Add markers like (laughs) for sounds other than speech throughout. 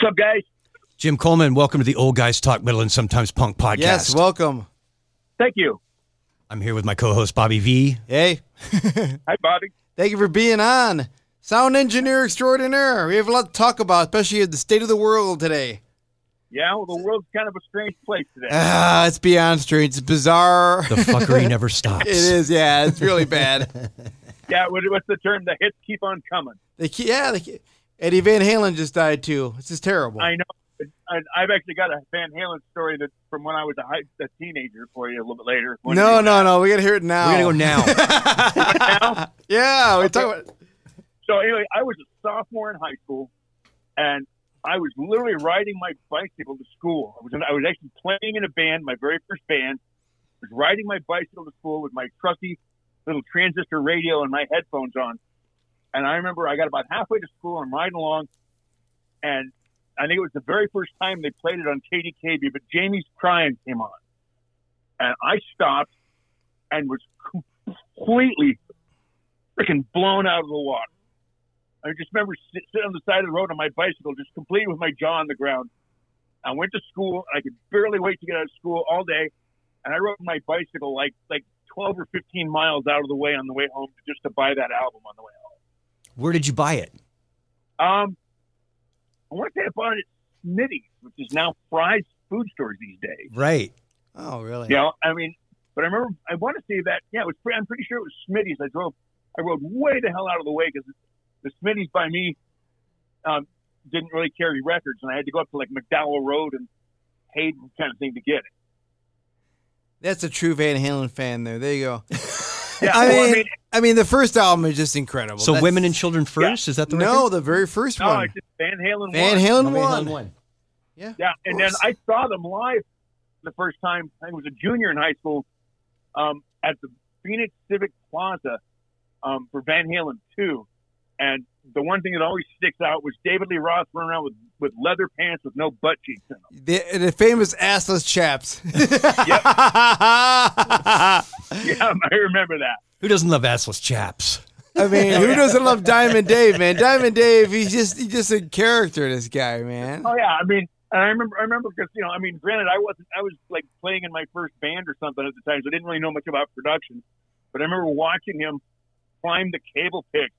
What's up, guys? Jim Coleman, welcome to the Old Guys Talk Metal and Sometimes Punk podcast. Yes, welcome. Thank you. I'm here with my co-host Bobby V. Hey, (laughs) Hi, Bobby. thank you for being on. Sound engineer extraordinaire. We have a lot to talk about, especially the state of the world today. Yeah, well, the world's kind of a strange place today. Ah, it's beyond strange. It's bizarre. The fuckery (laughs) never stops. it is, yeah. It's really bad. (laughs) yeah, what, what's the term? The hits keep on coming. They, keep- yeah, they, keep- Eddie Van Halen just died too. This is terrible. I know. I, I've actually got a Van Halen story that from when I was a, high, a teenager for you a little bit later. When no, no, no. We gotta hear it now. We're gonna go now. Now? (laughs) yeah, we talk about. So anyway, I was a sophomore in high school, and I was literally riding my bicycle to school. I was I was actually playing in a band, my very first band. I was riding my bicycle to school with my trusty little transistor radio and my headphones on. And I remember I got about halfway to school. I'm riding along, and I think it was the very first time they played it on KDKB. But Jamie's Crying came on, and I stopped and was completely freaking blown out of the water. I just remember sitting on the side of the road on my bicycle, just completely with my jaw on the ground. I went to school. I could barely wait to get out of school all day, and I rode my bicycle like like twelve or fifteen miles out of the way on the way home just to buy that album on the way Where did you buy it? Um, I want to say I bought it at Smitty's, which is now Fry's food stores these days. Right. Oh, really? You know, I mean, but I remember I want to say that yeah, it was. Pretty, I'm pretty sure it was Smitty's. I drove, I rode way the hell out of the way because the Smitty's by me um, didn't really carry records, and I had to go up to like McDowell Road and Hayden kind of thing to get it. That's a true Van Halen fan. There, there you go. (laughs) Yeah, I well, mean, I mean, the first album is just incredible. So That's- women and children first? Is that the one? no, the very first no, one. it's just Van Halen. Van one. Halen No, Van one. Halen one. Yeah. Yeah, and then. I saw them live the first time. I was a junior in high school um, at the Phoenix Civic Plaza um, for Van Halen two, and the one thing that always sticks out was David Lee Roth running around with, with leather pants with no butt cheeks in them. The, the famous assless chaps. (laughs) (laughs) (laughs) Yeah, I remember that. Who doesn't love assless chaps? I mean, oh, who doesn't love Diamond Dave, man? (laughs) Diamond Dave, he's just he's just a character. This guy, man. Oh yeah, I mean, and I remember, I remember because you know, I mean, granted, I wasn't, I was like playing in my first band or something at the time, so I didn't really know much about production. But I remember watching him climb the cable pick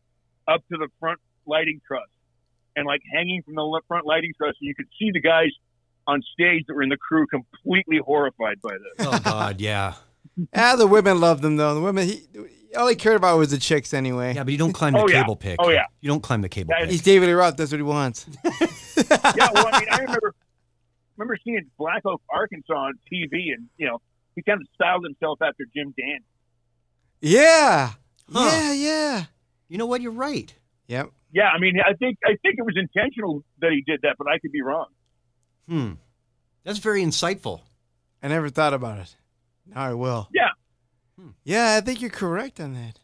up to the front lighting truss, and like hanging from the front lighting truss, and you could see the guys on stage that were in the crew completely horrified by this. Oh God, yeah. Ah, the women loved him though. The women, he, all he cared about was the chicks anyway. Yeah, but you don't climb the Oh, yeah. cable pick. Oh, yeah. You don't climb the cable Yeah, pick. He's David Lee Roth. That's what he wants. (laughs) yeah, well, I mean, I remember remember seeing Black Oak, Arkansas on TV, and you know, he kind of styled himself after Jim Dan. Yeah. Huh. Yeah, yeah. You know what? You're right. Yep. Yeah, I mean, I think I think it was intentional that he did that, but I could be wrong. Hmm. That's very insightful. I never thought about it. Now I will. Yeah. Yeah, I think you're correct on that.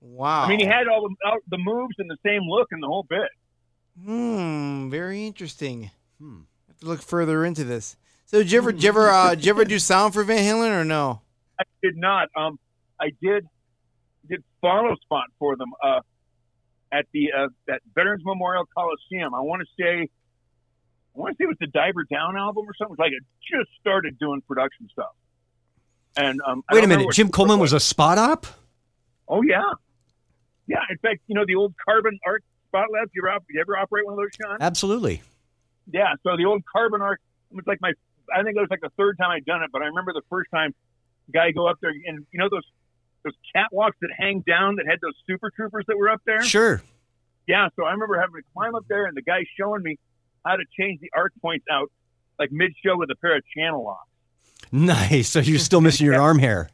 Wow. I mean, he had all the all the moves and the same look and the whole bit. Hmm. Very interesting. Hmm. have to look further into this. So, did you ever, did you ever, uh, did you ever do sound for Van Halen or no? I did not. Um, I did did follow spot for them uh, at the uh, that Veterans Memorial Coliseum. I want to say, I want to say it was the Diver Down album or something. It was like I just started doing production stuff. And um, Wait a minute. Jim Coleman was a spot op? Oh yeah, yeah. In fact, you know the old carbon arc spot labs. You ever, you ever operate one of those, Sean? Absolutely. Yeah. So the old carbon arc it was like my. I think it was like the third time I'd done it, but I remember the first time, guy go up there and you know those those catwalks that hang down that had those Super Troupers that were up there. Sure. Yeah. So I remember having to climb up there and the guy showing me how to change the arc points out like mid show with a pair of channel locks. Nice. So you're still missing your (laughs) arm hair.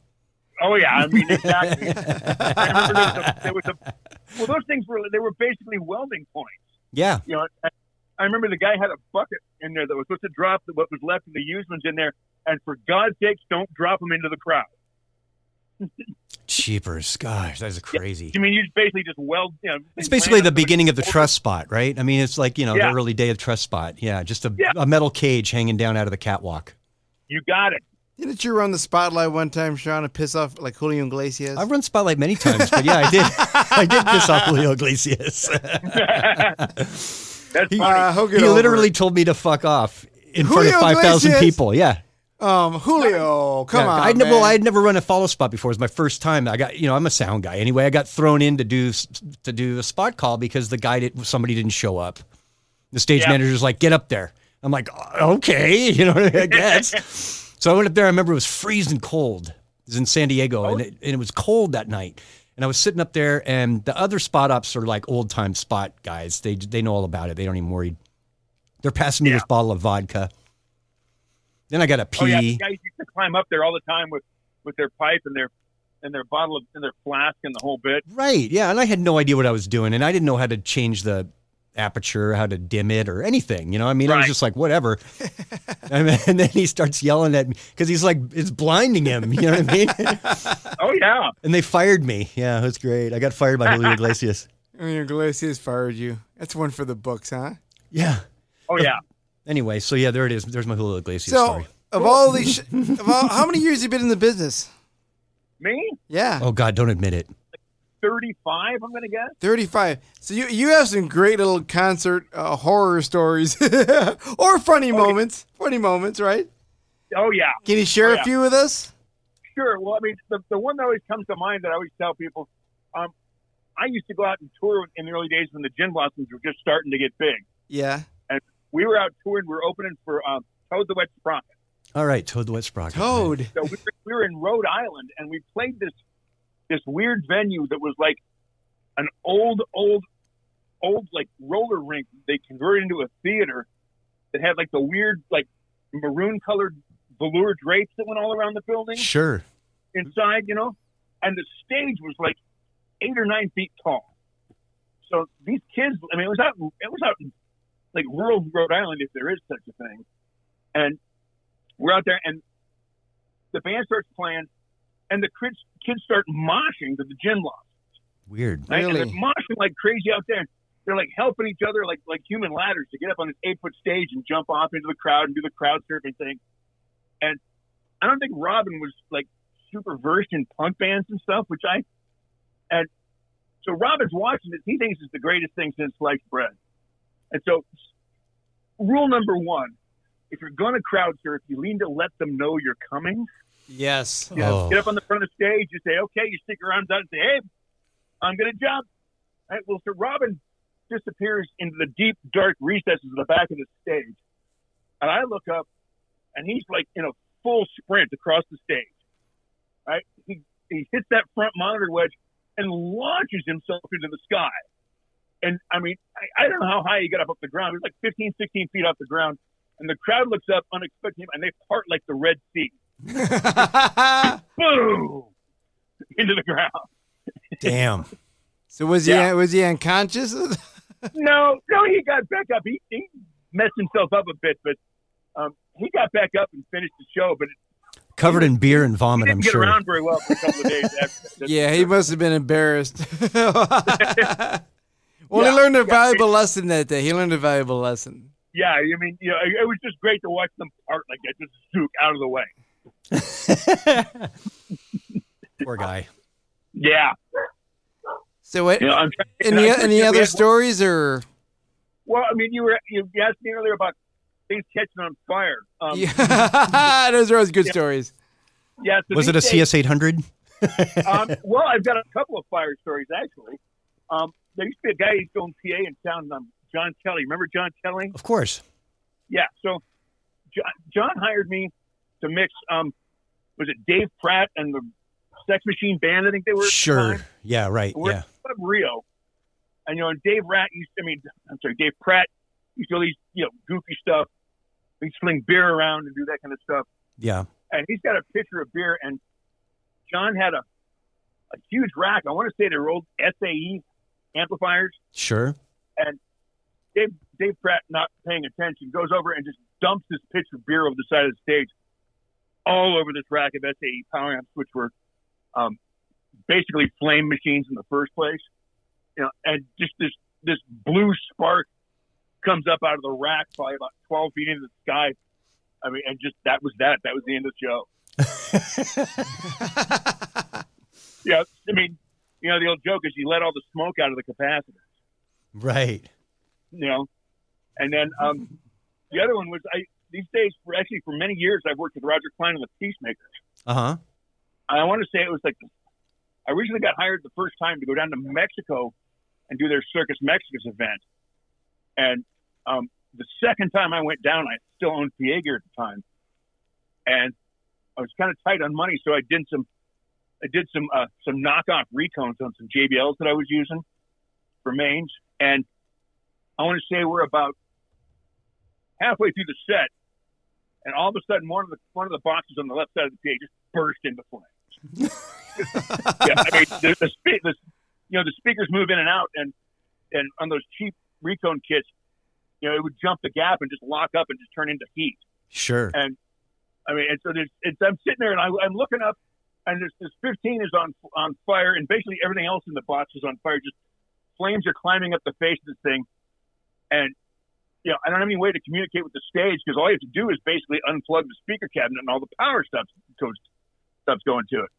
Oh yeah, I mean exactly. (laughs) I remember there was, a, there was a well, those things were they were basically welding points. Yeah. You know, I, I remember the guy had a bucket in there that was supposed to drop the, what was left of the used ones in there, and for God's sakes, don't drop them into the crowd. Cheapers. Gosh, that's crazy. I mean, you just basically just weld. You know, It's basically the beginning of the truss spot, right? I mean, it's like, you know, Yeah. the early day of truss spot. Yeah, just a, Yeah. a metal cage hanging down out of the catwalk. You got it. Didn't you run the spotlight one time, Sean, to piss off like Julio Iglesias? I've run Spotlight many times, but yeah, I did. (laughs) I did piss off Julio Iglesias. (laughs) That's He- funny. Uh, he'll he literally it. told me to fuck off in front of five thousand people. Yeah. Um, Julio, come Yeah, on. I'd never, man. well, I'd never run a follow spot before. It was my first time. I got, you know, I'm a sound guy anyway. I got thrown in to do to do a spot call because the guy did somebody didn't show up. The stage Yeah. manager's like, "Get up there." I'm like, "Uh, "Okay," (laughs) you know, I guess. (laughs) so I went up there. I remember it was freezing cold. It was in San Diego, and, it, and it was cold that night. And I was sitting up there, and the other spot ops are like old time spot guys. They they know all about it. They don't even worry. They're passing me Yeah. this bottle of vodka. Then I got to pee. Oh yeah, the guys used to climb up there all the time with with their pipe and their and their bottle of and their flask and the whole bit. Right. Yeah. And I had no idea what I was doing, and I didn't know how to change the aperture, how to dim it, or anything. You know, I mean, I was just like, whatever. (laughs) and, then, and then he starts yelling at me because he's like, it's blinding him. You know what I mean? (laughs) Oh yeah, and they fired me. Yeah, it was great. I got fired by Julio Iglesias. (laughs) I mean, Iglesias fired you. That's one for the books, huh? Yeah. oh yeah. Anyway, so yeah, there it is. There's my Julio Iglesias So, story. of all these, sh- of all, how many years you been in the business? Me, Yeah, Oh God, don't admit it. Thirty five. I'm gonna guess. 35. So you you have some great little concert uh, horror stories (laughs) or funny moments. Funny moments, right? Oh yeah, Can you share Oh, a few with us? sure. Well, I mean, the the one that always comes to mind that I always tell people, um, I used to go out and tour in the early days when the Gin Blossoms were just starting to get big. Yeah. And we were out touring. We were opening for um, Toad the Wet Sprocket. All right, Toad the Wet Sprocket. Toad. So we were, we were in Rhode Island, and we played this this weird venue that was like an old, old, old like roller rink. They converted into a theater that had like the weird like maroon colored velour drapes that went all around the building Sure. inside, you know, and the stage was like eight or nine feet tall. So these kids, I mean, it was out, it was out in like rural Rhode Island, if there is such a thing. And we're out there, and the band starts playing, and the kids kids start moshing to the gin loss. Weird. Right? And they're moshing like crazy out there. They're like helping each other like like human ladders to get up on this eight foot stage and jump off into the crowd and do the crowd surfing thing. And I don't think Robin was like super versed in punk bands and stuff, which I and so Robin's watching this. He thinks it's the greatest thing since sliced bread. And so rule number one, if you're gonna crowd surf, you need to let them know you're coming. Yes. Oh. Get up on the front of the stage. You say, okay. You stick your arms out and say, hey, I'm going to jump. All right, well, so Robin disappears into the deep, dark recesses of the back of the stage. And I look up, and he's like in a full sprint across the stage. Right? He, he hits that front monitor wedge and launches himself into the sky. And I mean, I, I don't know how high he got up off the ground. It was like 15, 16 feet off the ground. And the crowd looks up, unexpecting him, and they part like the Red Sea. (laughs) Boom! Into the ground. Damn. so was he Yeah. was he unconscious? (laughs) No, no, he got back up. He, he messed himself up a bit, but um, he got back up and finished the show. But Covered in beer and he vomit, didn't I'm get sure. around very well for a couple of days. (laughs) After, yeah, he must have been embarrassed. well, he learned a yeah. valuable lesson that day. He learned a valuable lesson. Yeah, I mean, you know, it, it was just great to watch them part like that, just zook out of the way. (laughs) Poor guy. Yeah. So, what, You know, trying any any other had- stories or? Well, I mean, you were you asked me earlier about things catching on fire. Um, yeah. Yeah, (laughs) those are always good Yeah. stories. so Was it a days- CS 800? um, well, I've got a couple of fire stories actually. Um, there used to be a guy who used to own PA in town, um, John Kelly. Remember John Kelly? Of course. Yeah. So John, John hired me to mix. Um, was it Dave Pratt and the Sex Machine Band? I think they were. at the Sure. Yeah, right. We're Yeah. Club Rio, and you know, and Dave Pratt used. I mean, I'm sorry, Dave Pratt used to do all these you know goofy stuff. He'd sling beer around and do that kind of stuff. Yeah. And he's got a pitcher of beer, and John had a a huge rack. I want to say they were old SAE amplifiers. Sure. And Dave, Dave Pratt, not paying attention, goes over and just dumps this pitcher of beer over the side of the stage, all over this rack of SAE power amps, which were um, basically flame machines in the first place. You know, and just this this blue spark comes up out of the rack, probably about twelve feet into the sky. I mean, and just that was that. That was the end of the show. (laughs) Yeah, I mean, you know, the old joke is you let all the smoke out of the capacitors. right. you know. And then um, the other one was I. These days, for actually for many years, I've worked with Roger Clyne and the Peacemakers. Uh huh. I want to say it was like I originally got hired the first time to go down to Mexico and do their Circus Mexicus event, and um, the second time I went down, I still owned PA gear at the time, and I was kind of tight on money, so I did some I did some uh, some knockoff recones on some JBLs that I was using for mains, and I want to say we're about halfway through the set, and all of a sudden one of the one of the boxes on the left side of the PA just burst into flames. (laughs) yeah, I mean the, the, spe- the you know the speakers move in and out, and and on those cheap recone kits, you know it would jump the gap and just lock up and just turn into heat. Sure. And I mean, and so there's, it's, I'm sitting there and I, I'm looking up, and this, this 15 is on on fire, and basically everything else in the box is on fire. Just flames are climbing up the face of this thing, and you know I don't have any way to communicate with the stage because all you have to do is basically unplug the speaker cabinet and all the power stuff goes stuff's going to it.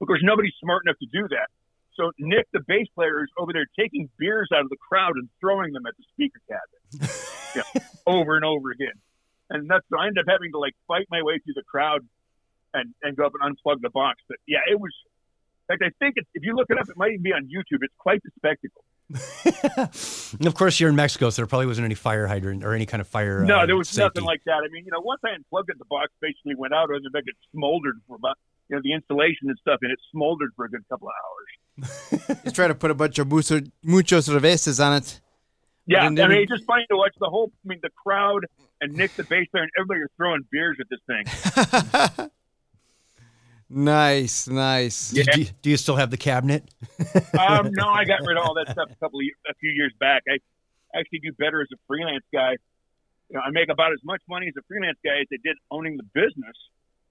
Of course, nobody's smart enough to do that. So Nick, the bass player, is over there taking beers out of the crowd and throwing them at the speaker cabinet, (laughs) yeah, over and over again. And that's so I ended up having to like fight my way through the crowd and, and go up and unplug the box. But yeah, it was. In fact, I think it's, if you look it up, it might even be on YouTube. It's quite the spectacle. And (laughs) of course, you're in Mexico, so there probably wasn't any fire hydrant or any kind of fire. No, uh, there was safety. nothing like that. I mean, you know, once I unplugged it, the box basically went out, and then it smoldered for about, you know, the insulation and stuff, and it smoldered for a good couple of hours. (laughs) Just try to put a bunch of mucho, mucho cervezas on it. Yeah, And I then- mean, it's just funny to watch the whole. I mean, the crowd and Nick, the bass player, and everybody are throwing beers at this thing. (laughs) nice, nice. Do, do you- do you still have the cabinet? um, no, I got rid of all that (laughs) stuff a couple of years, a few years back. I actually do better as a freelance guy. You know, I make about as much money as a freelance guy as I did owning the business,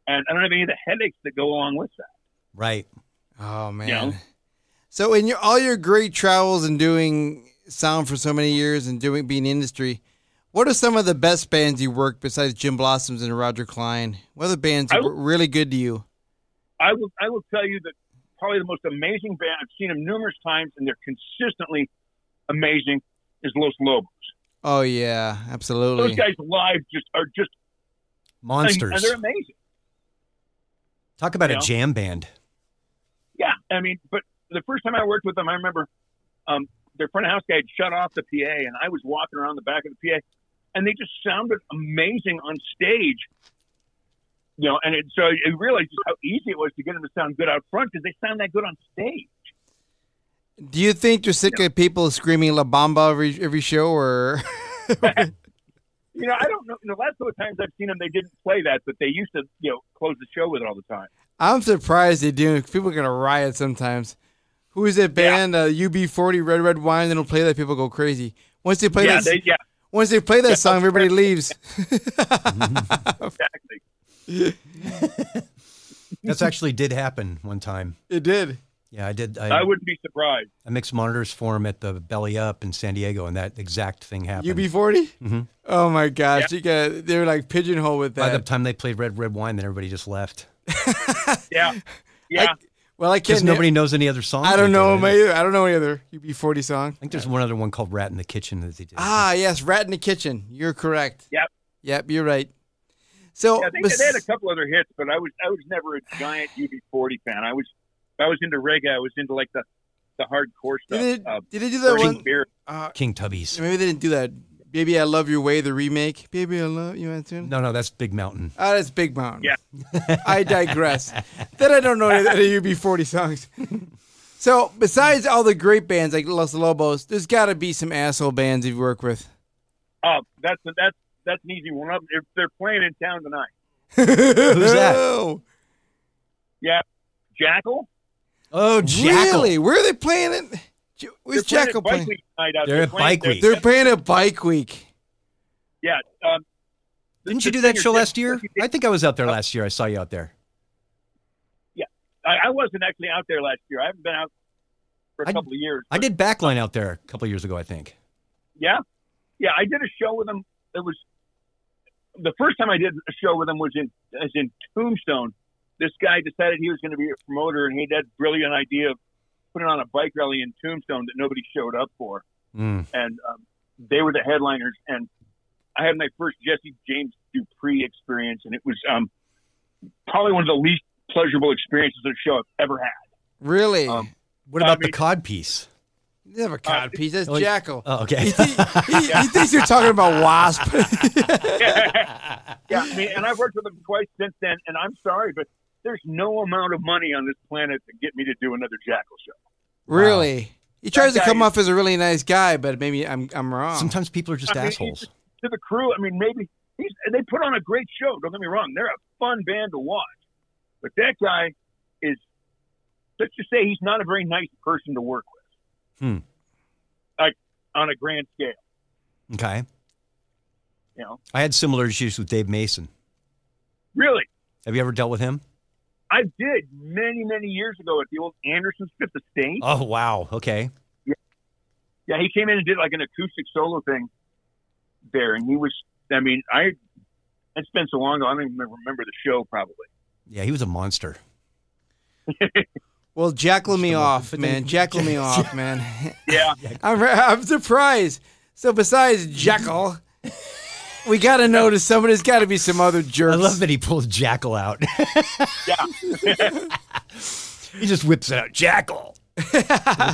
and I don't have any of the headaches that go along with that. Right. Oh man. know? So in your all your great travels and doing sound for so many years and doing being industry, what are some of the best bands you worked besides Gin Blossoms and Roger Clyne? What other bands I were really good to you? I will I will tell you that probably the most amazing band I've seen them numerous times, and they're consistently amazing. Is Los Lobos. Oh yeah, absolutely. Those guys live just are just Monsters. and they're amazing. Talk about You a know? jam band. Yeah, I mean, but the first time I worked with them, I remember um, their front of house guy had shut off the PA, and I was walking around the back of the PA, and they just sounded amazing on stage. You know, and it, so I realized just how easy it was to get them to sound good out front because they sound that good on stage. Do you think you're sick of people screaming La Bamba every every show, or (laughs) You know, I don't know. The last couple of times I've seen them, they didn't play that, but they used to, you know, close the show with it all the time. I'm surprised they do. People are gonna riot sometimes. Who is that band? Uh, UB40 Red Red Wine. They don't play that. People go crazy. Once they play yeah, that, they, yeah, once they play that song, everybody leaves. (laughs) (laughs) exactly. (laughs) That's actually did happen one time. it did. Yeah, I did. I, I wouldn't be surprised. I mixed monitors for him at the Belly Up in San Diego, and that exact thing happened. UB40. Mhm. Oh my gosh, you got they're like pigeonhole with that. By the time they played Red Red Wine, then everybody just left (laughs) Yeah, yeah. well, I because can't. nobody knows any other songs. I don't know them either. I don't know any other UB40 song. I think there's one other one called Rat in the Kitchen that they did. Ah, yes, Rat in the Kitchen. You're correct. Yep. Yep, you're right. So Yeah, I think bes- they had a couple other hits, but I was I was never a giant UB40 fan. I was I was into reggae. I was into like the the hardcore stuff. did they, uh, did they do that one? beer. Uh, King Tubbies. maybe they didn't do that. Baby, I love your way. The remake. Baby, I love you. Answer. No, no, that's Big Mountain. Ah, that's Big Mountain. Yeah. (laughs) I digress. then I don't know any any UB40 songs. So, besides all the great bands like Los Lobos, there's got to be some asshole bands you work with. Oh, that's that's that's an easy one. Up if they're playing in town tonight. (laughs) Who's that? Yeah, Jackyl. Oh, Jackyl. Really? Where are they playing it? J- Where's They're Jackyl at Bike playing? Week tonight out They're at playing- Bike they're- Week. They're playing at Bike Week. Yeah. Um, the- Didn't the you do that show last year? I think I was out there last year. I saw you out there. I, I wasn't actually out there last year. I haven't been out for a I- couple of years. I did backline out there a couple of years ago, I think. Yeah, yeah, I did a show with them. It was the first time I did a show with him was in as in Tombstone. This guy decided he was going to be a promoter, and he had a brilliant idea of putting on a bike rally in Tombstone that nobody showed up for, Mm. and um, they were the headliners. And I had my first Jesse James Dupree experience, and it was um, probably one of the least pleasurable experiences of a show I've ever had. Really? Um, What about I the cod piece? Never uh, cod piece. That's oh, you- Jackyl. Oh, okay. He, thi- he- (laughs) he thinks you're talking about Wasp. (laughs) yeah, I mean, and I've worked with him twice since then, and I'm sorry, but there's no amount of money on this planet to get me to do another Jackyl show. really? He tries to come is- off as a really nice guy, but maybe I'm I'm wrong. Sometimes people are just I mean, assholes. To the crew, I mean, maybe he's, they put on a great show. Don't get me wrong; they're a fun band to watch. But that guy is, let's just say, he's not a very nice person to work with. Hmm. Like on a grand scale, Okay. you know. I had similar issues with Dave Mason. Really, Have you ever dealt with him? I did many, many years ago at the old Anderson Fifth Estate. Oh wow. Okay. Yeah. Yeah, he came in and did like an acoustic solo thing there, and he was. I mean, I. It's been so long ago, I don't even remember the show. Probably. Yeah, he was a monster. (laughs) well, jackal me off, man. then- Jackal me (laughs) off, man. Yeah, (laughs) I'm I'm surprised. So besides Jackyl, we got to notice somebody's got to be some other jerks. I love that he pulls Jackyl out. (laughs) yeah. he just whips it out. Jackyl.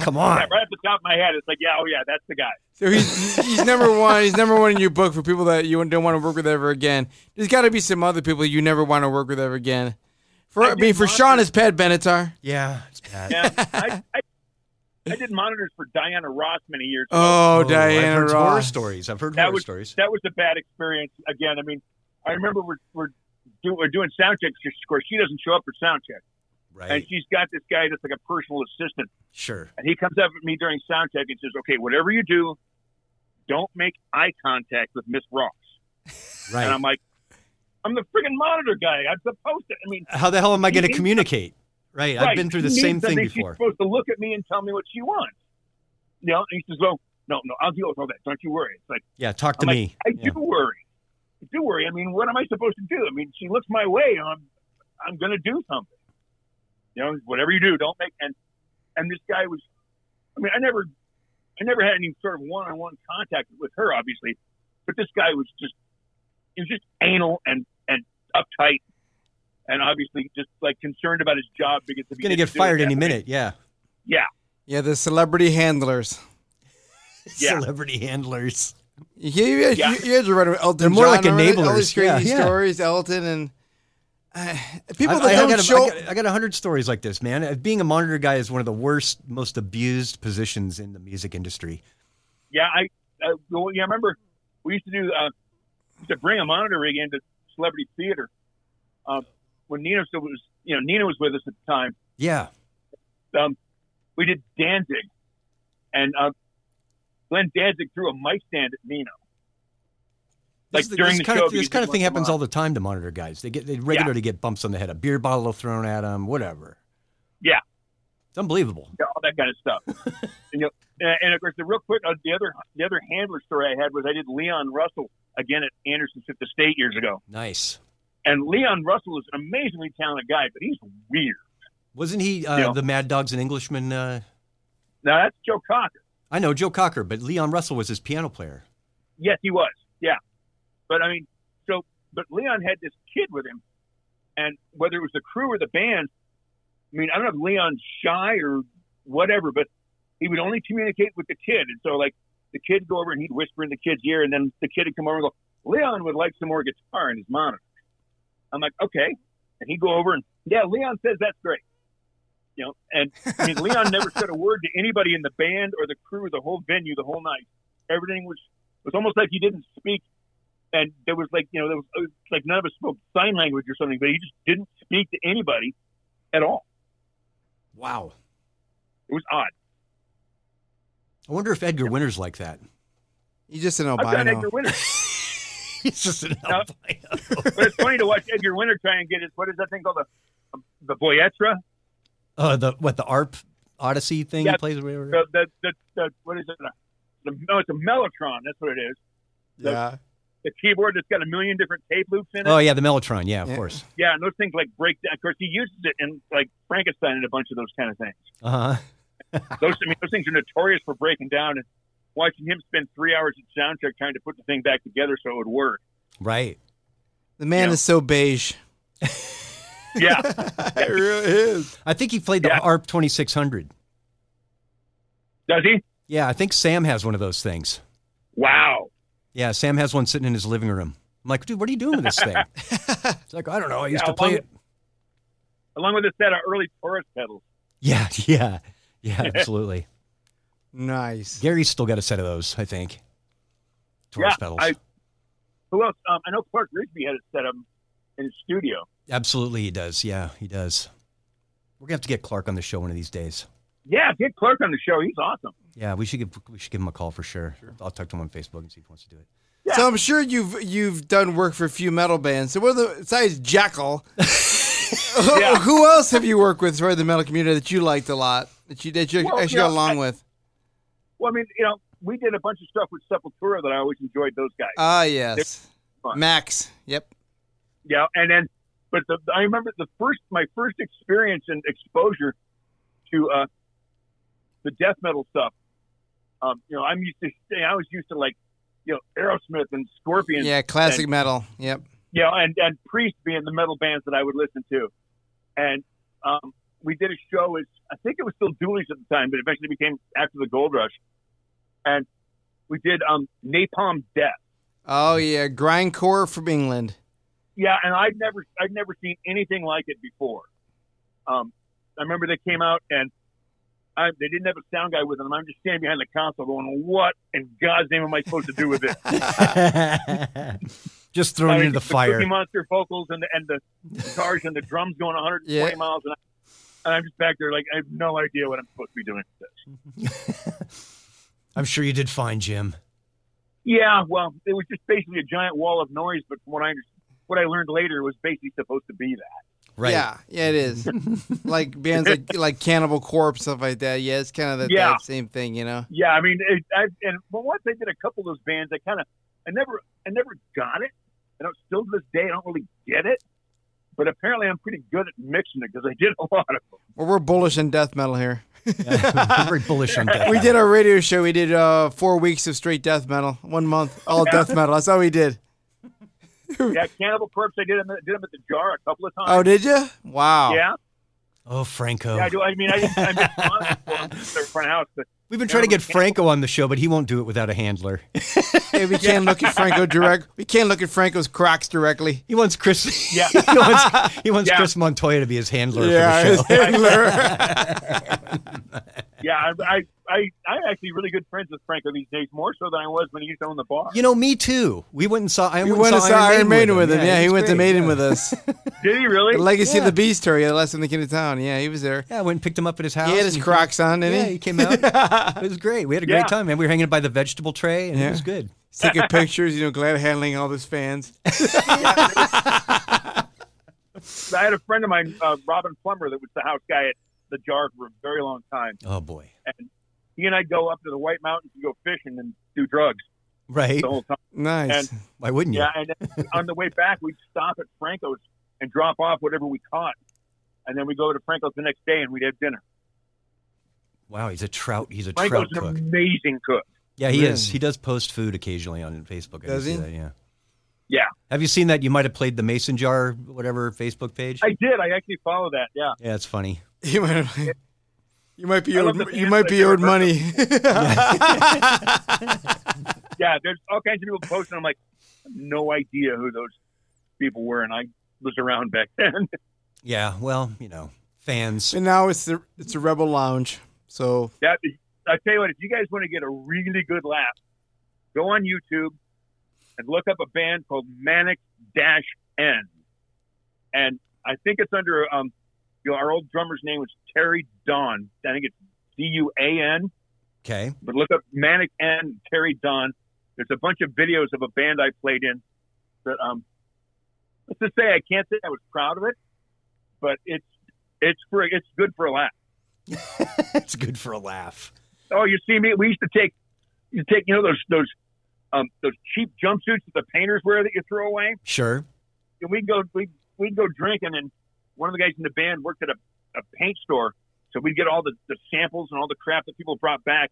Come on. Yeah, right at the top of my head, it's like, yeah, oh yeah, that's the guy. So he's he's number one. He's number one in your book for people that you don't want to work with ever again. There's got to be some other people you never want to work with ever again. For I, I mean, for want Sean, to- it's Pat Benatar. Yeah, it's bad. Yeah, I, (laughs) I, I did monitors for Diana Ross many years ago. Oh, oh I've Diana heard horror Ross. stories. I've heard that horror was stories. that was a bad experience. Again, I mean, I remember we're we're, do, we're doing sound checks. Of course, she doesn't show up for sound check, Right. and she's got this guy that's like a personal assistant, Sure. and he comes up at me during sound check and says, "Okay, whatever you do, don't make eye contact with Miss Ross." Right. And I'm like, "I'm the friggin' monitor guy. I'm supposed to. I mean, How the hell am I going to communicate? Right. I've been through the he same thing before. She's supposed to look at me and tell me what she wants. You know, and he says, "Well, no, no, I'll deal with all that. Don't you worry." It's like. Yeah. Talk to I'm like, me. I Yeah. do worry. I do worry. I mean, what am I supposed to do? I mean, she looks my way, and I'm, I'm going to do something. You know, whatever you do, don't make. And and this guy was, I mean, I never, I never had any sort of one-on-one contact with her, obviously, but this guy was just, he was just anal and uptight, and obviously just like concerned about his job because he's Going to get fired any minute. Yeah. Yeah, Yeah, the celebrity handlers. (laughs) Yeah. Celebrity handlers. You, you, guys- Yeah. you guys are right. Elton They're more John like over All these enablers. crazy Yeah, yeah. stories, Elton and uh, people I, that I, don't got a, show. I, got, a hundred stories like this, man. Uh, Being a monitor guy is one of the worst, most abused positions in the music industry. yeah. I, uh, well, yeah, I remember we used to do, uh, used to bring a monitor rig into celebrity theater. Um, when Nina was, you know, Nina was with us at the time. Yeah. um, we did Danzig, and uh, Glenn Danzig threw a mic stand at Nino. Like this, during this the kind show, of, this kind of thing happens all the time to monitor guys. They get they regularly get bumps on the head, a beer bottle thrown at them, whatever. Yeah. It's unbelievable. Yeah, all that kind of stuff. (laughs) and, you know, and of course, the real quick, uh, the other the other handler story I had was I did Leon Russell again at Anderson Fifth Estate years ago, Nice. and Leon Russell is an amazingly talented guy, but he's weird. Wasn't he uh, Yeah. the Mad Dogs and Englishman? Uh, Now that's Joe Cocker. I know Joe Cocker, but Leon Russell was his piano player. Yes, he was. Yeah, but I mean, so but Leon had this kid with him, and whether it was the crew or the band, I mean, I don't know if Leon's shy or whatever, but he would only communicate with the kid, and so like the kid would go over and he'd whisper in the kid's ear, and then the kid would come over and go, Leon would like some more guitar in his monitor. I'm like, okay, and he'd go over and yeah, Leon says that's great. You know, and I mean, Leon never said a word to anybody in the band or the crew, the whole venue, the whole night. Everything was was almost like he didn't speak, and there was like you know there was, was like none of us spoke sign language or something, but he just didn't speak to anybody at all. Wow. It was odd. I wonder if Edgar Winter's like that. He's just an albino. I've done albino. Edgar Winter, (laughs) He's just an No. albino. but it's funny to watch Edgar Winter try and get his what is that thing called the the Boyetra, Uh, the what the ARP Odyssey thing Yeah. he plays or whatever. the the, the, the what is it? The, no, it's a Mellotron. That's what it is. yeah. The keyboard that's got a million different tape loops in it. Oh yeah, the Mellotron. Yeah, of Yeah. course. Yeah, and those things like break down. Of course, he uses it in like Frankenstein and a bunch of those kind of things. Uh huh. (laughs) Those, I mean, those things are notorious for breaking down. And watching him spend three hours at sound check trying to put the thing back together so it would work. Right. The man Yeah. is so beige. (laughs) Yeah, (laughs) it really is. I think he played the Yeah. ARP 2600. does he? Yeah, I think Sam has one of those things. Wow. Yeah, Sam has one sitting in his living room. I'm like, dude, what are you doing with this thing? it's like, I don't know. I used Yeah, to play along it. Along with a set of early Taurus pedals. Yeah, yeah, yeah, (laughs) absolutely. Nice. Gary's still got a set of those, I think. Taurus Yeah, pedals. I- Who else? Um, I know Clark Risby had a set of them in his studio. Absolutely, he does. Yeah, he does. We're gonna have to get Clark on the show one of these days. Yeah, get Clark on the show. He's awesome. Yeah, we should give we should give him a call for sure. I'll talk to him on Facebook and see if he wants to do it. Yeah. So I'm sure you've you've done work for a few metal bands. So what are the besides Jackyl? who- (laughs) Yeah. Who else have you worked with for the metal community that you liked a lot? That you that you Well, actually yeah, got along I- with? Well, I mean, you know, we did a bunch of stuff with Sepultura that I always enjoyed. Those guys. Ah, yes. Max. Yep. Yeah, and then, but the, I remember the first, my first experience and exposure to uh, the death metal stuff. Um, you know, I'm used to, I was used to like, you know, Aerosmith and Scorpion. Yeah, classic and- metal. Yep. you know, and and Priest being the metal bands that I would listen to, and um, we did a show. As I think it was still Dooley's at the time, but eventually became after the Gold Rush, and we did um, Napalm Death. Oh yeah, grindcore from England. Yeah, and I'd never I'd never seen anything like it before. Um, I remember they came out and I, they didn't have a sound guy with them. I'm just standing behind the console going, "What in God's name am I supposed to do with this?" (laughs) Just thrown I mean, into the Cookie fire. Monster vocals and the, and the guitars and the drums going 120 Yeah. miles an hour. And I'm just back there like I have no idea what I'm supposed to be doing with this. (laughs) I'm sure you did fine, Jim. Yeah, well, it was just basically a giant wall of noise. But from what I what I learned later, it was basically supposed to be that. Right. Yeah, yeah, it is. (laughs) like bands like like Cannibal Corpse stuff like that. Yeah, it's kind of the, Yeah. that same thing, you know. Yeah, I mean, it, I, and but once I did a couple of those bands, I kind of I never I never got it. And I don't still to this day I don't really get it. But apparently, I'm pretty good at mixing it because I did a lot of them. Well, we're bullish in death metal here. Yeah, (laughs) very bullish on death. We did our radio show. We did uh, four weeks of straight death metal, one month, all Yeah. death metal. That's all we did. Yeah, Cannibal Corpse. I did them did them at the Jar a couple of times. Oh, did you? Wow. yeah, Oh, Franco. yeah. I do. I mean, I I made fun of them for them at their front house, but We've been trying to get Franco on the show, but he won't do it without a handler. Hey, we can't look at Franco (laughs) direct. We can't look at Franco's Crocs directly. He wants Chris. Yeah. (laughs) he wants, he wants Yeah. Chris Montoya to be his handler for Yeah, the his handler. (laughs) yeah, I I I I'm actually really good friends with Franco these days, more so than I was when he used to own the bar. You know, me too. We went and saw. I we went, went to saw Iron Maiden with him. Yeah, he was went to Maiden yeah. with us. Did he really? The Legacy Yeah. of the Beast tour. Yeah, the last time they came to town. Yeah, he was there. Yeah, I went and picked him up at his house. He had his Crocs on, didn't Yeah, he? he came out. (laughs) it was great. We had a great Yeah. time, man. We were hanging by the vegetable tray, and Yeah. it was good. Taking (laughs) pictures, you know, glad handling all his fans. (laughs) I had a friend of mine, uh, Robin Plummer, that was the house guy at the Jar for a very long time. Oh boy. And he and I'd go up to the White Mountains and go fishing and do drugs Right? the whole time. Nice. Why wouldn't you? Yeah, and then on the way back, we'd stop at Franco's and drop off whatever we caught, and then we go to Franco's the next day and we'd have dinner. Wow, he's a trout. He's a Franco's trout an cook. amazing cook. Yeah, he is. He does post food occasionally on Facebook. I Does see he? That, yeah. Yeah. Have you seen that? You might have played the Mason Jar, whatever Facebook page. I did. I actually follow that. Yeah. yeah, it's funny. (laughs) You might, you might be I owed, you might be owed heard money. (laughs) (laughs) Yeah. There's all kinds of people posting. I'm like, no idea who those people were, and I was around back then. Yeah. Well, you know, fans. and now it's the it's a Rebel Lounge. So That I tell you what, if you guys want to get a really good laugh, go on YouTube and look up a band called Manic Dash N, and I think it's under um, you know, our old drummer's name was Terry Don. I think it's D U A N. Okay. But look up Manic N Terry Don. There's a bunch of videos of a band I played in that um, let's just say I can't say I was proud of it, but it's it's for it's good for a laugh. (laughs) it's good for a laugh. Oh, you see me? We used to take, you take, you know, those those um, those cheap jumpsuits that the painters wear that you throw away. Sure. And we'd go, we we'd go drinking, and one of the guys in the band worked at a, a paint store, so we'd get all the, the samples and all the crap that people brought back,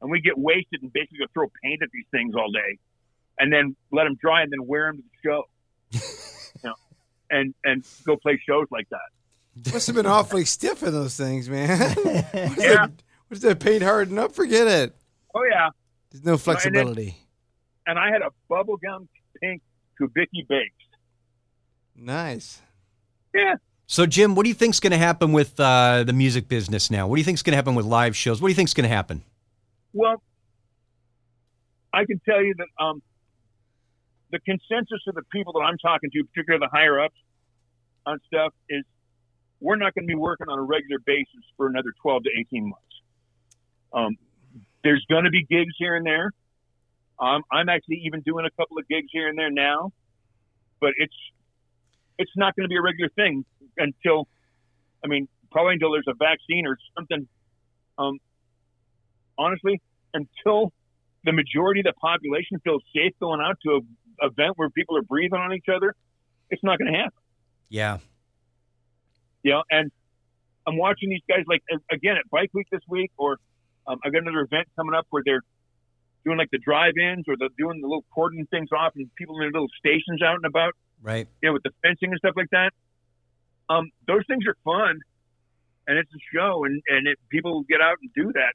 and we'd get wasted and basically go throw paint at these things all day, and then let them dry and then wear them to the show. (laughs) you know, and and go play shows like that. Must have been awfully stiff in those things, man. (laughs) What's (laughs) Yeah. that, what's that paint harden up? Forget it. Oh yeah, There's no flexibility. and I had a bubblegum pink Kubicki bass. Nice. Yeah, So, Jim, what do you think's going to happen with uh, the music business now? What do you think's going to happen with live shows? What do you think's going to happen? Well, I can tell you that um, the consensus of the people that I'm talking to, particularly the higher ups on stuff, is we're not going to be working on a regular basis for another 12 to 18 months. Um, there's going to be gigs here and there. Um, I'm actually even doing a couple of gigs here and there now, but it's it's not going to be a regular thing until, I mean, probably until there's a vaccine or something. Um, honestly, until the majority of the population feels safe going out to a event where people are breathing on each other, it's not going to happen. Yeah. You know, and I'm watching these guys like again at Bike Week this week, or um, I've got another event coming up where they're doing like the drive-ins or they're doing the little cordon things off and people in their little stations out and about, Right. you know, with the fencing and stuff like that. Um, those things are fun, and it's a show, and and it, people get out and do that,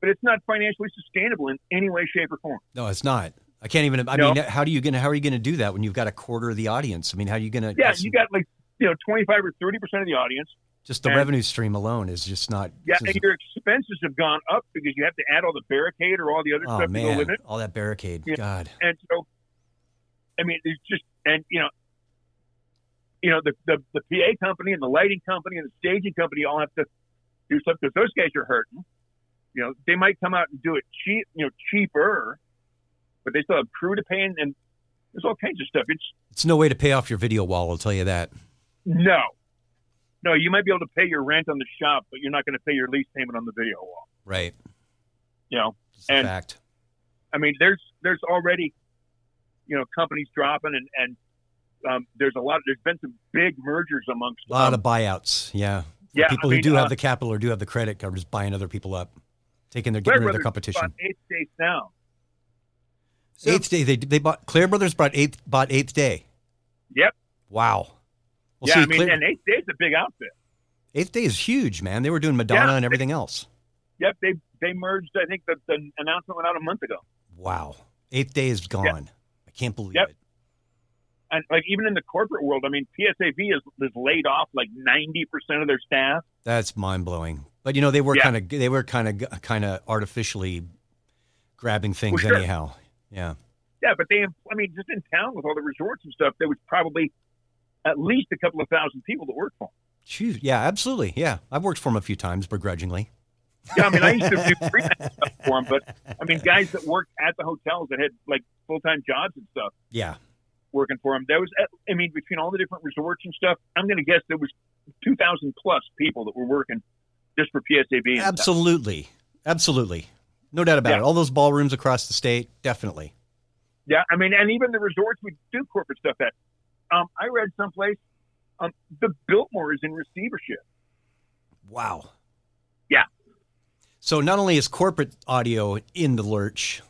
but it's not financially sustainable in any way, shape, or form. No, it's not. I can't even. I No. mean, how do you gonna? How are you gonna do that when you've got a quarter of the audience? I mean, how are you gonna? Yeah, you got like you know 25 or 30 percent of the audience. just the and- revenue stream alone is just not. Yeah, and your expenses have gone up because you have to add all the barricade or all the other oh stuff to go man, with it. all that barricade. Yeah. God. And so, I mean, it's just and you know, you know the, the the PA company and the lighting company and the staging company all have to do stuff because those guys are hurting. You know, they might come out and do it cheap, you know, cheaper, but they still have crew to pay and, and there's all kinds of stuff. It's It's no way to pay off your video wall. I'll tell you that. No, no. You might be able to pay your rent on the shop, but you're not going to pay your lease payment on the video wall. Right. You know, a And- fact. I mean, there's there's already, you know, companies dropping, and and um, there's a lot. There's been some big mergers amongst. A lot um, of buyouts. Yeah. For yeah, people I mean, who do uh, have the capital or do have the credit are just buying other people up, taking their Clair getting rid of their competition. bought eight states now. So- eighth day, they they bought Clair Brothers bought eighth bought eighth day. Yep. Wow. Well, yeah, see, I mean, and eighth day's a big outfit. eighth day is huge, man. They were doing Madonna Yeah. and everything else. Yep, they they merged. I think the, the announcement went out a month ago, Wow. Eighth day is gone. I can't believe Yep. it. and like even in the corporate world, I mean, PSAV has, has laid off like ninety percent of their staff. That's mind blowing. But you know, they were Yeah. kind of they were kind of kind of artificially grabbing things Well, sure. anyhow. Yeah. Yeah, but they, I mean, just in town with all the resorts and stuff, there was probably at least a couple of thousand people that work for them. Jeez. Yeah, absolutely. Yeah. I've worked for them a few times begrudgingly. Yeah, I mean, I used to do (laughs) freelance stuff for them, but I mean, guys that worked at the hotels that had like full time jobs and stuff Yeah. working for them. There was, eh, I mean, between all the different resorts and stuff, I'm going to guess there was 2,000 plus people that were working just for PSAV. and stuff. Absolutely. Absolutely. No doubt about Yeah. it. All those ballrooms across the state, definitely. Yeah, I mean, and even the resorts we do corporate stuff at. Um, I read someplace um, the Biltmore is in receivership. Wow. Yeah. So not only is corporate audio in the lurch,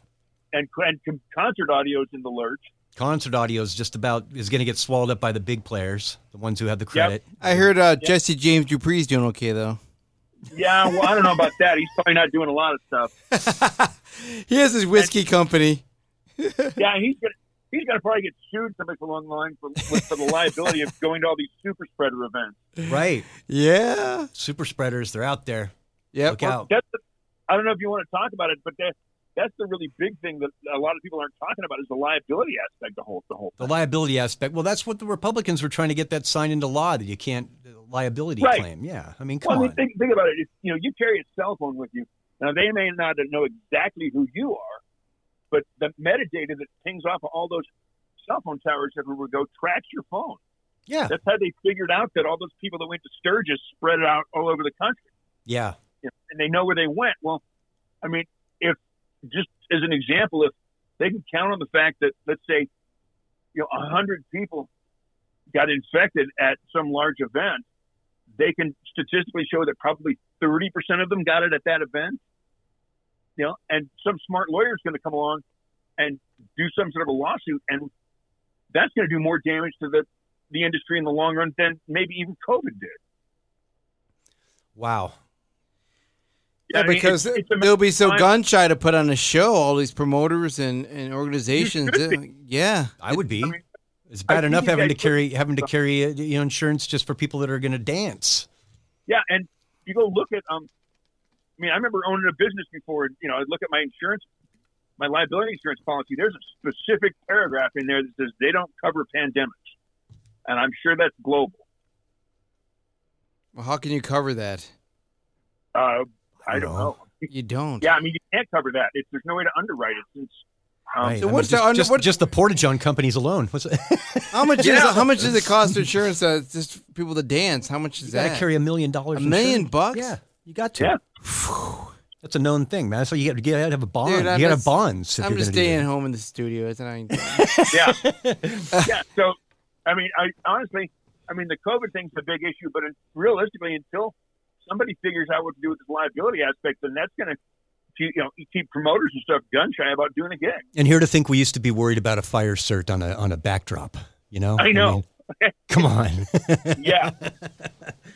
And, and con- concert audio's in the lurch. concert audio is just about is going to get swallowed up by the big players, the ones who have the credit. I heard uh, Jesse James Dupree's doing okay though. Yeah, well, I don't know about (laughs) that. He's probably not doing a lot of stuff. (laughs) he has his whiskey company. (laughs) Yeah, he's gonna he's gonna probably get sued somebody along the line for, for the liability of going to all these super spreader events. Right. Yeah. Super spreaders, they're out there. Yeah. Look out. That's the, I don't know if you want to talk about it, but that that's the really big thing that a lot of people aren't talking about is the liability aspect. of The whole the whole The liability aspect. Well, that's what the Republicans were trying to get that signed into law that you can't uh, liability Right. claim. Yeah. I mean, Well, come I mean, on. think, think about it. If, you know, you carry a cell phone with you. Now they may not know exactly who you are, but the metadata that pings off of all those cell phone towers everywhere go tracks your phone. yeah. That's how they figured out that all those people that went to Sturgis spread it out all over the country. Yeah. you know, and they know where they went. Well, I mean, if just as an example, if they can count on the fact that let's say, you know, a hundred people got infected at some large event, they can statistically show that probably thirty percent of them got it at that event. You know, and some smart lawyer is going to come along and do some sort of a lawsuit, and that's going to do more damage to the the industry in the long run than maybe even COVID did. Wow. Yeah, I mean, because it's- it's they'll be so time- gun shy to put on a show. All these promoters and, and organizations. uh, yeah, I would be. I mean, it's bad I enough having to carry having to carry uh, you know insurance just for people that are going to dance. Yeah, and you go look at um, I mean, I remember owning a business before. You know, I look at my insurance, my liability insurance policy. There's a specific paragraph in there that says they don't cover pandemics, and I'm sure that's global. well, how can you cover that? Uh, I don't know. know. (laughs) You don't. Yeah, I mean, you can't cover that. It's, there's no way to underwrite it since. Um, Right. So I mean, what's the just, under- just, what- just the portage on companies alone? What's? (laughs) How much Yeah. is how much does it cost to insurance? Uh, just people to dance. How much is you got to that? carry a million dollars. A million insurance? bucks? Yeah, you got to. Yeah. That's a known thing, man. So you got to, you got to have a bond. Dude, you got to have just- bonds. I'm just staying home in the studio. It's not. (laughs) yeah, (laughs) yeah. So, I mean, I honestly, I mean, the COVID thing's a big issue, but it, realistically, until somebody figures out what to do with this liability aspect, then that's going to, you know, keep promoters and stuff gun shy about doing a gig. And here to think we used to be worried about a fire cert on a on a backdrop. You know? I know. mean, come on. (laughs) Yeah,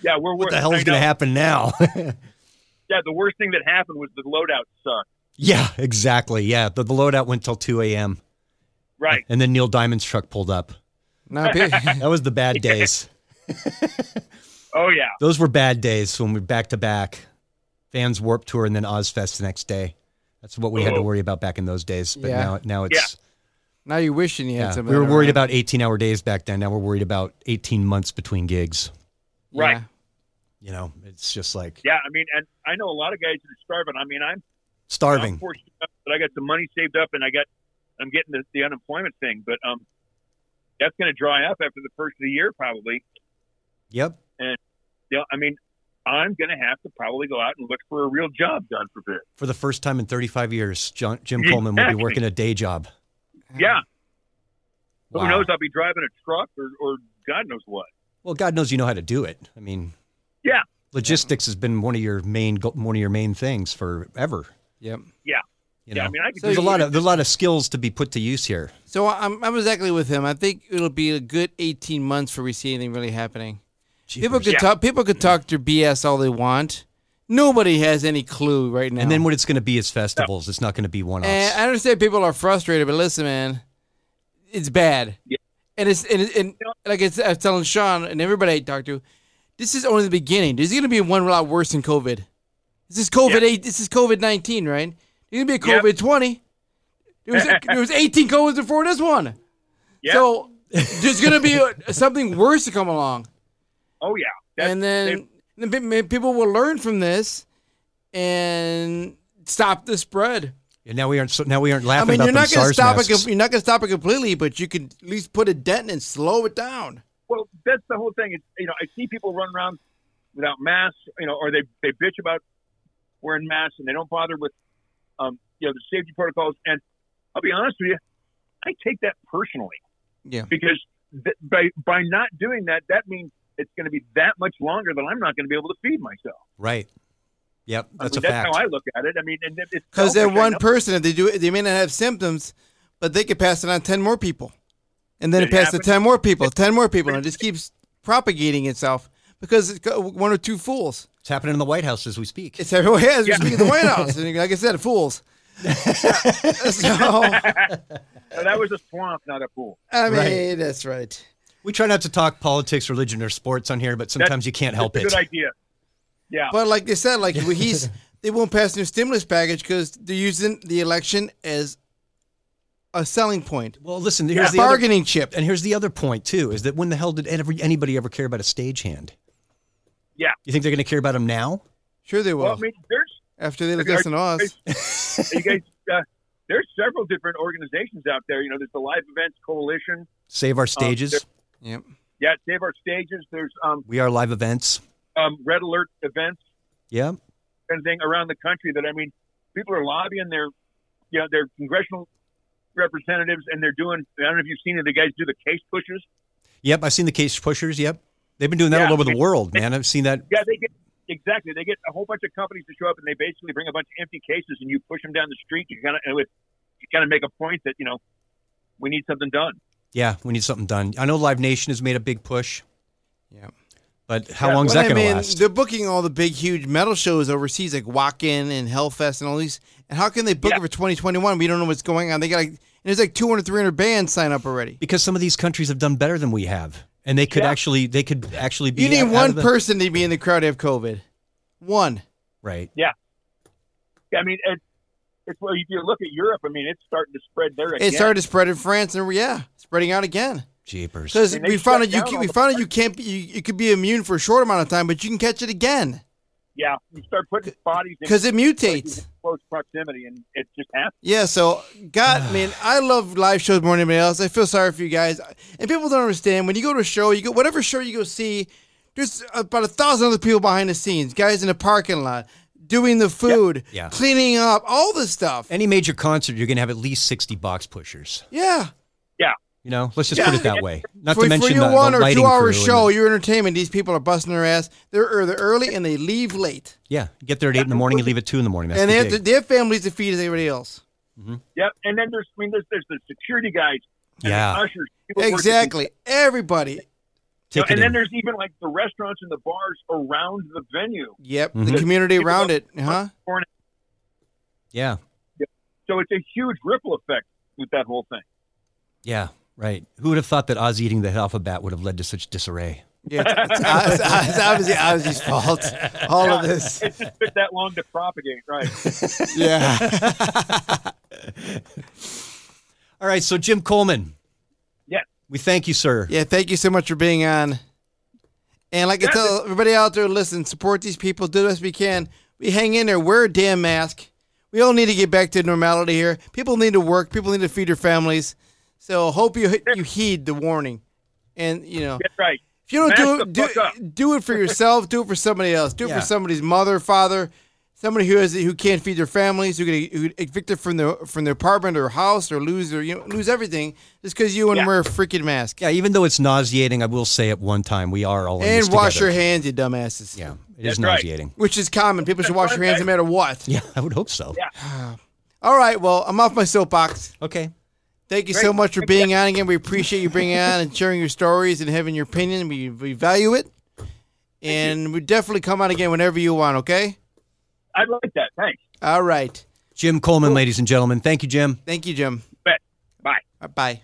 yeah. We're what the hell is going to happen now? Yeah, the worst thing that happened was the loadout sucked. yeah, exactly. Yeah, the, the loadout went till two a.m. Right. and then Neil Diamond's truck pulled up. No, pe- (laughs) That was the bad (laughs) days. Oh yeah. Those were bad days when we back to back. Vans Warped Tour and then Ozzfest the next day. That's what we had to Oh. worry about back in those days. But Yeah. now, now it's now you're wishing you had yeah. some. We were worried around. about eighteen-hour days back then. Now we're worried about eighteen months between gigs. Right. Yeah. You know, it's just like Yeah, I mean, and I know a lot of guys that are starving. I mean, I'm I'm starving. fortunate enough that I got some money saved up, and I got I'm getting the, the unemployment thing, but um, that's going to dry up after the first of the year probably. Yep. And you know, I mean, I'm going to have to probably go out and look for a real job. God forbid. For the first time in 35 years, John, Jim Coleman will be working a day job. Yeah. Wow. Who knows? I'll be driving a truck or, or God knows what. Well, God knows you know how to do it. I mean, Yeah. logistics has been one of your main one of your main things forever. Yep. You know, Yeah, I mean, I could So there's a lot of there's a lot of skills to be put to use here. So I'm I'm exactly with him. I think it'll be a good 18 months for we see anything really happening. People could Yeah. talk. People could talk their BS all they want. Nobody has any clue right now. And then what it's going to be is festivals. It's not going to be one And offs. I understand people are frustrated, but listen, man, it's bad. Yeah. And it's and, and like I was telling Sean and everybody I talked to, this is only the beginning. There's going to be one lot worse than COVID. This is COVID eight. This is COVID nineteen, right? There's going to be a Yep. COVID twenty. There was (laughs) there was 18 COVIDs before this one. Yeah. So there's going to be a, something worse to come along, Oh yeah. That's, and then, then pe- pe- people will learn from this and stop the spread. And now we aren't so now we aren't laughing. I mean, you're not going to SARS stop masks. it. You're not going to stop it completely, but you can at least put a dent and slow it down. Well, that's the whole thing. It's, you know, I see people run around without masks, you know, or they, they bitch about wearing masks and they don't bother with, um, you know, the safety protocols. And I'll be honest with you, I take that personally Yeah. because th- by by not doing that, that means it's going to be that much longer that I'm not going to be able to feed myself. right. Yep, I that's mean, a fact. That's how I look at it. I mean, and it- it's Because they're one person. If they do they may not have symptoms, but they could pass it on ten more people, and then it It passes to ten more people, ten more people, and it just keeps propagating itself because it's got one or two fools. It's happening in the White House as we speak. It's everywhere. Yeah, Yeah. speaking of the White (laughs) House, and like I said, fools. (laughs) so (laughs) No, that was a swamp, not a pool. I mean, Right. that's right. we try not to talk politics, religion, or sports on here, but sometimes you can't help It's a it. good idea. Yeah. But like they said, like he's they won't pass their stimulus package because they're using the election as a selling point, Well, listen, a here's the other, bargaining chip. and here's the other point too: is that when the hell did ever, anybody ever care about a stagehand? Yeah. You think they're going to care about him now? Sure, they will. well, I mean, there's after they Are- listen to us. you guys, uh, there's several different organizations out there. You know, there's the Live Events Coalition. Save our stages. there- Yep. Yeah, Save Our Stages. There's um, we are live events. um, Red Alert events Yeah. and thing around the country. That I mean, people are lobbying their, you know, their congressional representatives, and they're doing. I don't know if you've seen it. The guys do the case pushers. Yep. I've seen the case pushers. Yep. They've been doing that Yeah. all over the world, man. I've seen that. Yeah, they get exactly. They get a whole bunch of companies to show up, and they basically bring a bunch of empty cases, and you push them down the street. You kind of you kind of make a point that you know we need something done. Yeah, we need something done. I know Live Nation has made a big push. Yeah. But how Yeah, long is that I going to mean, last? they're booking all the big, huge metal shows overseas, like Wacken and Hellfest and all these. And how can they book Yeah. it for 2021? We don't know what's going on. They got like, and there's like 200, 300 bands sign up already. because some of these countries have done better than we have, and they could Yeah. actually they could actually be. You need out of one the- person to be in the crowd to have COVID. One. right? Yeah. I mean, it, it's well, if you look at Europe, I mean, it's starting to spread there again. It started to spread in France, and yeah, spreading out again. Jeepers. Because I mean, they we found out you can, we found out you can't be, you, you could be immune for a short amount of time, but you can catch it again yeah, you start putting bodies in because it mutates. in close proximity, and it just happens. Yeah, so God, (sighs) man, I love live shows more than anybody else. I feel sorry for you guys, and people don't understand when you go to a show, you go whatever show you go see. There's about a thousand other people behind the scenes, guys in the parking lot doing the food, Yeah. cleaning up, all this stuff. Any major concert, you're going to have at least 60 box pushers. Yeah. Yeah, You know, let's just Yeah. put it that way. Not for, to mention for your the, one the or two hour show, your entertainment. These people are busting their ass. They're they're early and they leave late, yeah, you get there at eight in the morning, and leave at two in the morning. That's and the they have, to, they have families to feed as everybody else. Yep, and then there's I mean, there's, there's the security guys, and Yeah. the ushers, Exactly, everybody. You know, Ticketing. and then there's even like the restaurants and the bars around the venue. Yep, Mhm. the community around it, huh? yeah, So it's a huge ripple effect with that whole thing. yeah, right. Who would have thought that Oz eating the alphabet would have led to such disarray? Yeah, it's, it's, it's obviously Ozzy's fault. All of this. It just took that long to propagate, right? (laughs) Yeah. (laughs) All right, so Jim Coleman. Yes. We thank you, sir. Yeah, thank you so much for being on. And like I tell everybody out there, listen, support these people, do the best we can. We hang in there, wear a damn mask. We all need to get back to normality here. People need to work, people need to feed their families. So hope you you heed the warning. And you know, That's right. if you don't do it, do, do it for yourself, do it for somebody else. Do it Yeah. for somebody's mother, father, somebody who has who can't feed their families, who get who get evicted from their from their apartment or house or lose their you know, lose everything just because you wouldn't Yeah. wear a freaking mask. Yeah, even though it's nauseating, I will say at one time we are all in this And wash together. your hands, you dumbasses. Yeah, it is That's right. nauseating. Which is common. People should wash their hands no matter what. Yeah, I would hope so. Yeah. (sighs) All right. Well, I'm off my soapbox. Okay. Thank you Great. so much for being on again. We appreciate you bringing on and sharing your stories and having your opinion. We, we value it. And we definitely come on again whenever you want, okay? I'd like that. Thanks. All right. Jim Coleman, ladies and gentlemen. Thank you, Jim. Thank you, Jim. Bet. Bye. Uh, Bye.